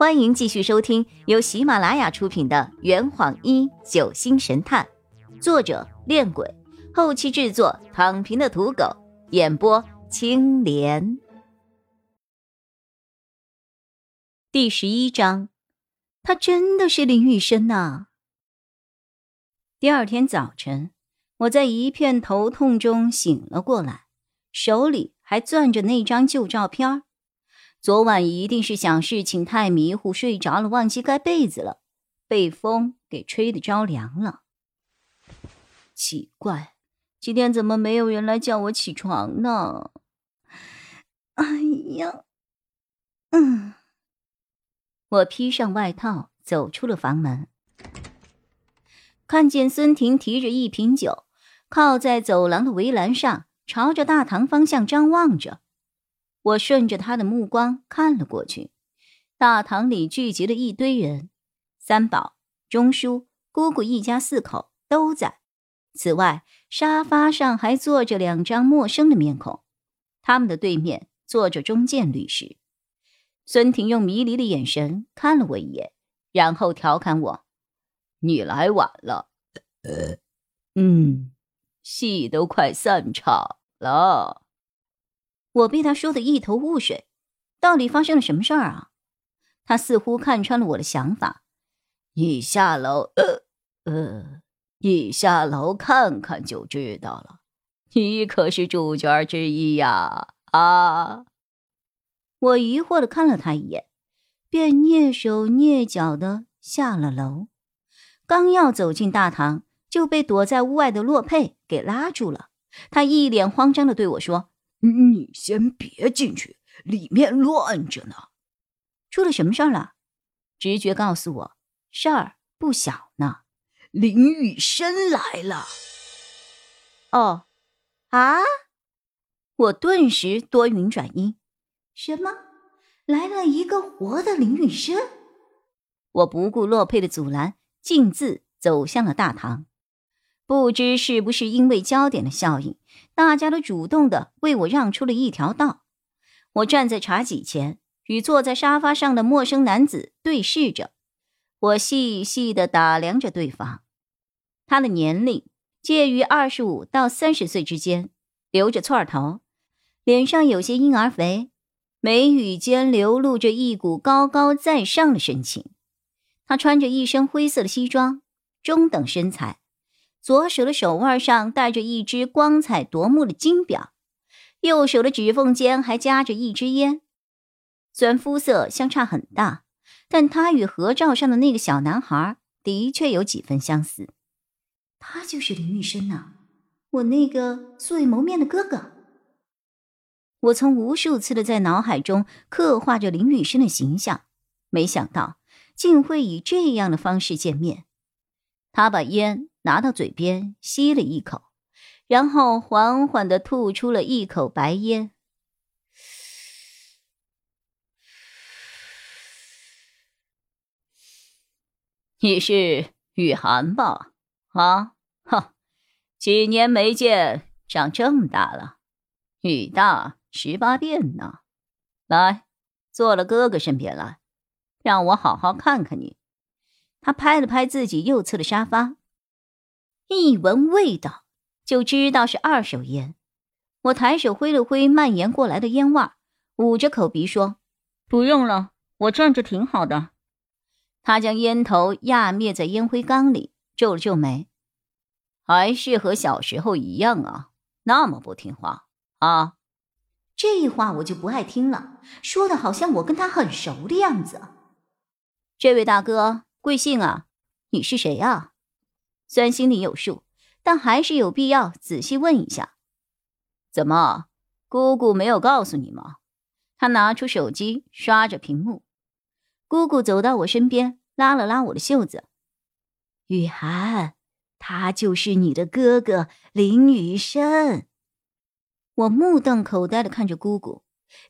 欢迎继续收听由喜马拉雅出品的《圆谎一九星神探》，作者：恋鬼，后期制作：躺平的土狗，演播：青莲。第十一章，他真的是林雨生呐！第二天早晨，我在一片头痛中醒了过来，手里还攥着那张旧照片儿昨晚一定是想事情太迷糊，睡着了，忘记盖被子了，被风给吹得着凉了。奇怪，今天怎么没有人来叫我起床呢？哎呀，嗯，我披上外套走出了房门，看见孙婷提着一瓶酒，靠在走廊的围栏上，朝着大堂方向张望着。我顺着他的目光看了过去，大堂里聚集了一堆人，三宝、钟叔、姑姑一家四口都在。此外，沙发上还坐着两张陌生的面孔，他们的对面坐着钟建律师。孙婷用迷离的眼神看了我一眼，然后调侃我：“你来晚了。”呃，嗯，戏都快散场了。我被他说的一头雾水，到底发生了什么事儿啊？他似乎看穿了我的想法，你下楼，呃呃，你下楼看看就知道了。你可是主角之一呀！啊！我疑惑的看了他一眼，便蹑手蹑脚的下了楼。刚要走进大堂，就被躲在屋外的洛佩给拉住了。他一脸慌张的对我说。你先别进去，里面乱着呢。出了什么事儿了？直觉告诉我，事儿不小呢。林雨生来了。哦，啊！我顿时多云转阴。什么？来了一个活的林雨生？我不顾洛佩的阻拦，径自走向了大堂。不知是不是因为焦点的效应，大家都主动的为我让出了一条道。我站在茶几前，与坐在沙发上的陌生男子对视着。我细细的打量着对方，他的年龄介于二十五到三十岁之间，留着寸头，脸上有些婴儿肥，眉宇间流露着一股高高在上的神情。他穿着一身灰色的西装，中等身材。左手的手腕上戴着一只光彩夺目的金表，右手的指缝间还夹着一支烟。虽然肤色相差很大，但他与合照上的那个小男孩的确有几分相似。他就是林玉生呐，我那个素未谋面的哥哥。我曾无数次的在脑海中刻画着林雨生的形象，没想到竟会以这样的方式见面。他把烟。拿到嘴边吸了一口，然后缓缓的吐出了一口白烟。你是雨涵吧？啊，哈，几年没见，长这么大了，雨大十八变呢。来，坐了哥哥身边来，让我好好看看你。他拍了拍自己右侧的沙发。一闻味道就知道是二手烟，我抬手挥了挥蔓延过来的烟味，捂着口鼻说：“不用了，我站着挺好的。”他将烟头压灭在烟灰缸里，皱了皱眉：“还是和小时候一样啊，那么不听话啊！”这话我就不爱听了，说的好像我跟他很熟的样子。这位大哥贵姓啊？你是谁啊？虽然心里有数，但还是有必要仔细问一下。怎么，姑姑没有告诉你吗？他拿出手机刷着屏幕。姑姑走到我身边，拉了拉我的袖子：“雨涵，他就是你的哥哥林雨生。”我目瞪口呆的看着姑姑，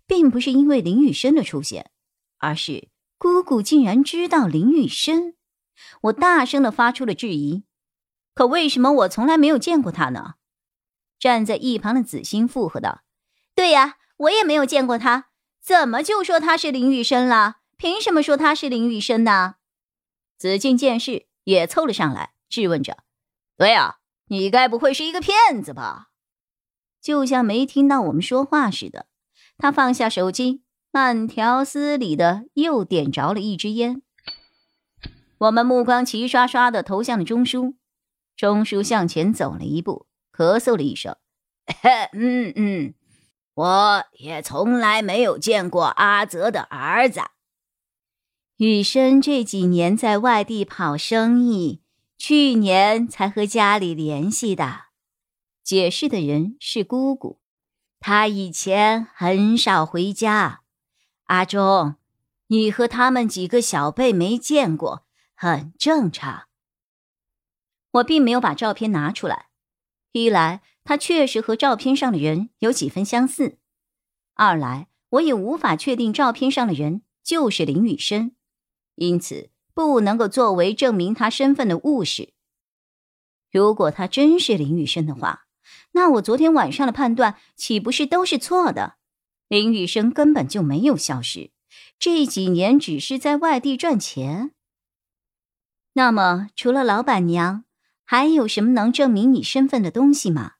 并不是因为林雨生的出现，而是姑姑竟然知道林雨生。我大声的发出了质疑。可为什么我从来没有见过他呢？站在一旁的子欣附和道：“对呀，我也没有见过他，怎么就说他是林雨生了？凭什么说他是林雨生呢？子敬见势也凑了上来，质问着：“对呀，你该不会是一个骗子吧？”就像没听到我们说话似的，他放下手机，慢条斯理的又点着了一支烟。我们目光齐刷刷的投向了钟叔，钟叔向前走了一步，咳嗽了一声：“嗯嗯，我也从来没有见过阿泽的儿子。雨生这几年在外地跑生意，去年才和家里联系的。”解释的人是姑姑，她以前很少回家。阿忠，你和他们几个小辈没见过。很正常。我并没有把照片拿出来，一来他确实和照片上的人有几分相似，二来我也无法确定照片上的人就是林雨生，因此不能够作为证明他身份的物事。如果他真是林雨生的话，那我昨天晚上的判断岂不是都是错的？林雨生根本就没有消失，这几年只是在外地赚钱。那么，除了老板娘，还有什么能证明你身份的东西吗？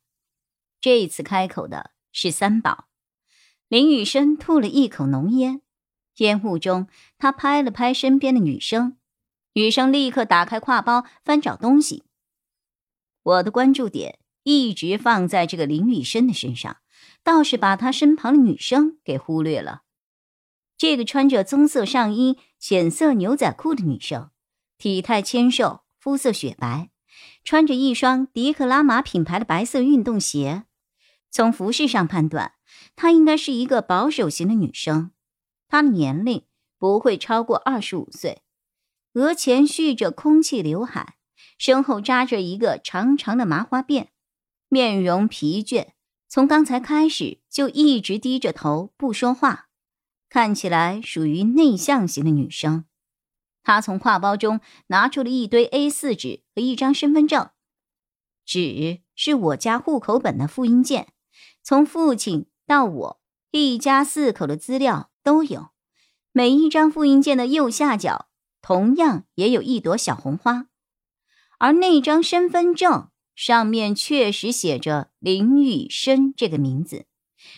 这次开口的是三宝。林雨生吐了一口浓烟，烟雾中，他拍了拍身边的女生，女生立刻打开挎包翻找东西。我的关注点一直放在这个林雨生的身上，倒是把他身旁的女生给忽略了。这个穿着棕色上衣、浅色牛仔裤的女生。体态纤瘦，肤色雪白，穿着一双迪克拉玛品牌的白色运动鞋。从服饰上判断，她应该是一个保守型的女生。她的年龄不会超过二十五岁，额前蓄着空气刘海，身后扎着一个长长的麻花辫，面容疲倦，从刚才开始就一直低着头不说话，看起来属于内向型的女生。他从挎包中拿出了一堆 A4 纸和一张身份证，纸是我家户口本的复印件，从父亲到我一家四口的资料都有。每一张复印件的右下角同样也有一朵小红花，而那张身份证上面确实写着林雨生这个名字，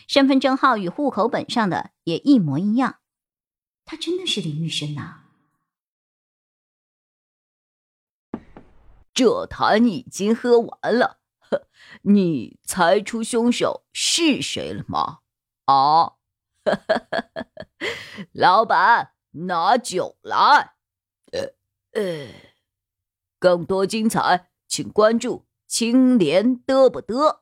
身份证号与户口本上的也一模一样。他真的是林雨生呐！这坛已经喝完了，呵你猜出凶手是谁了吗？啊，老板，拿酒来。呃呃，更多精彩，请关注青莲嘚不嘚。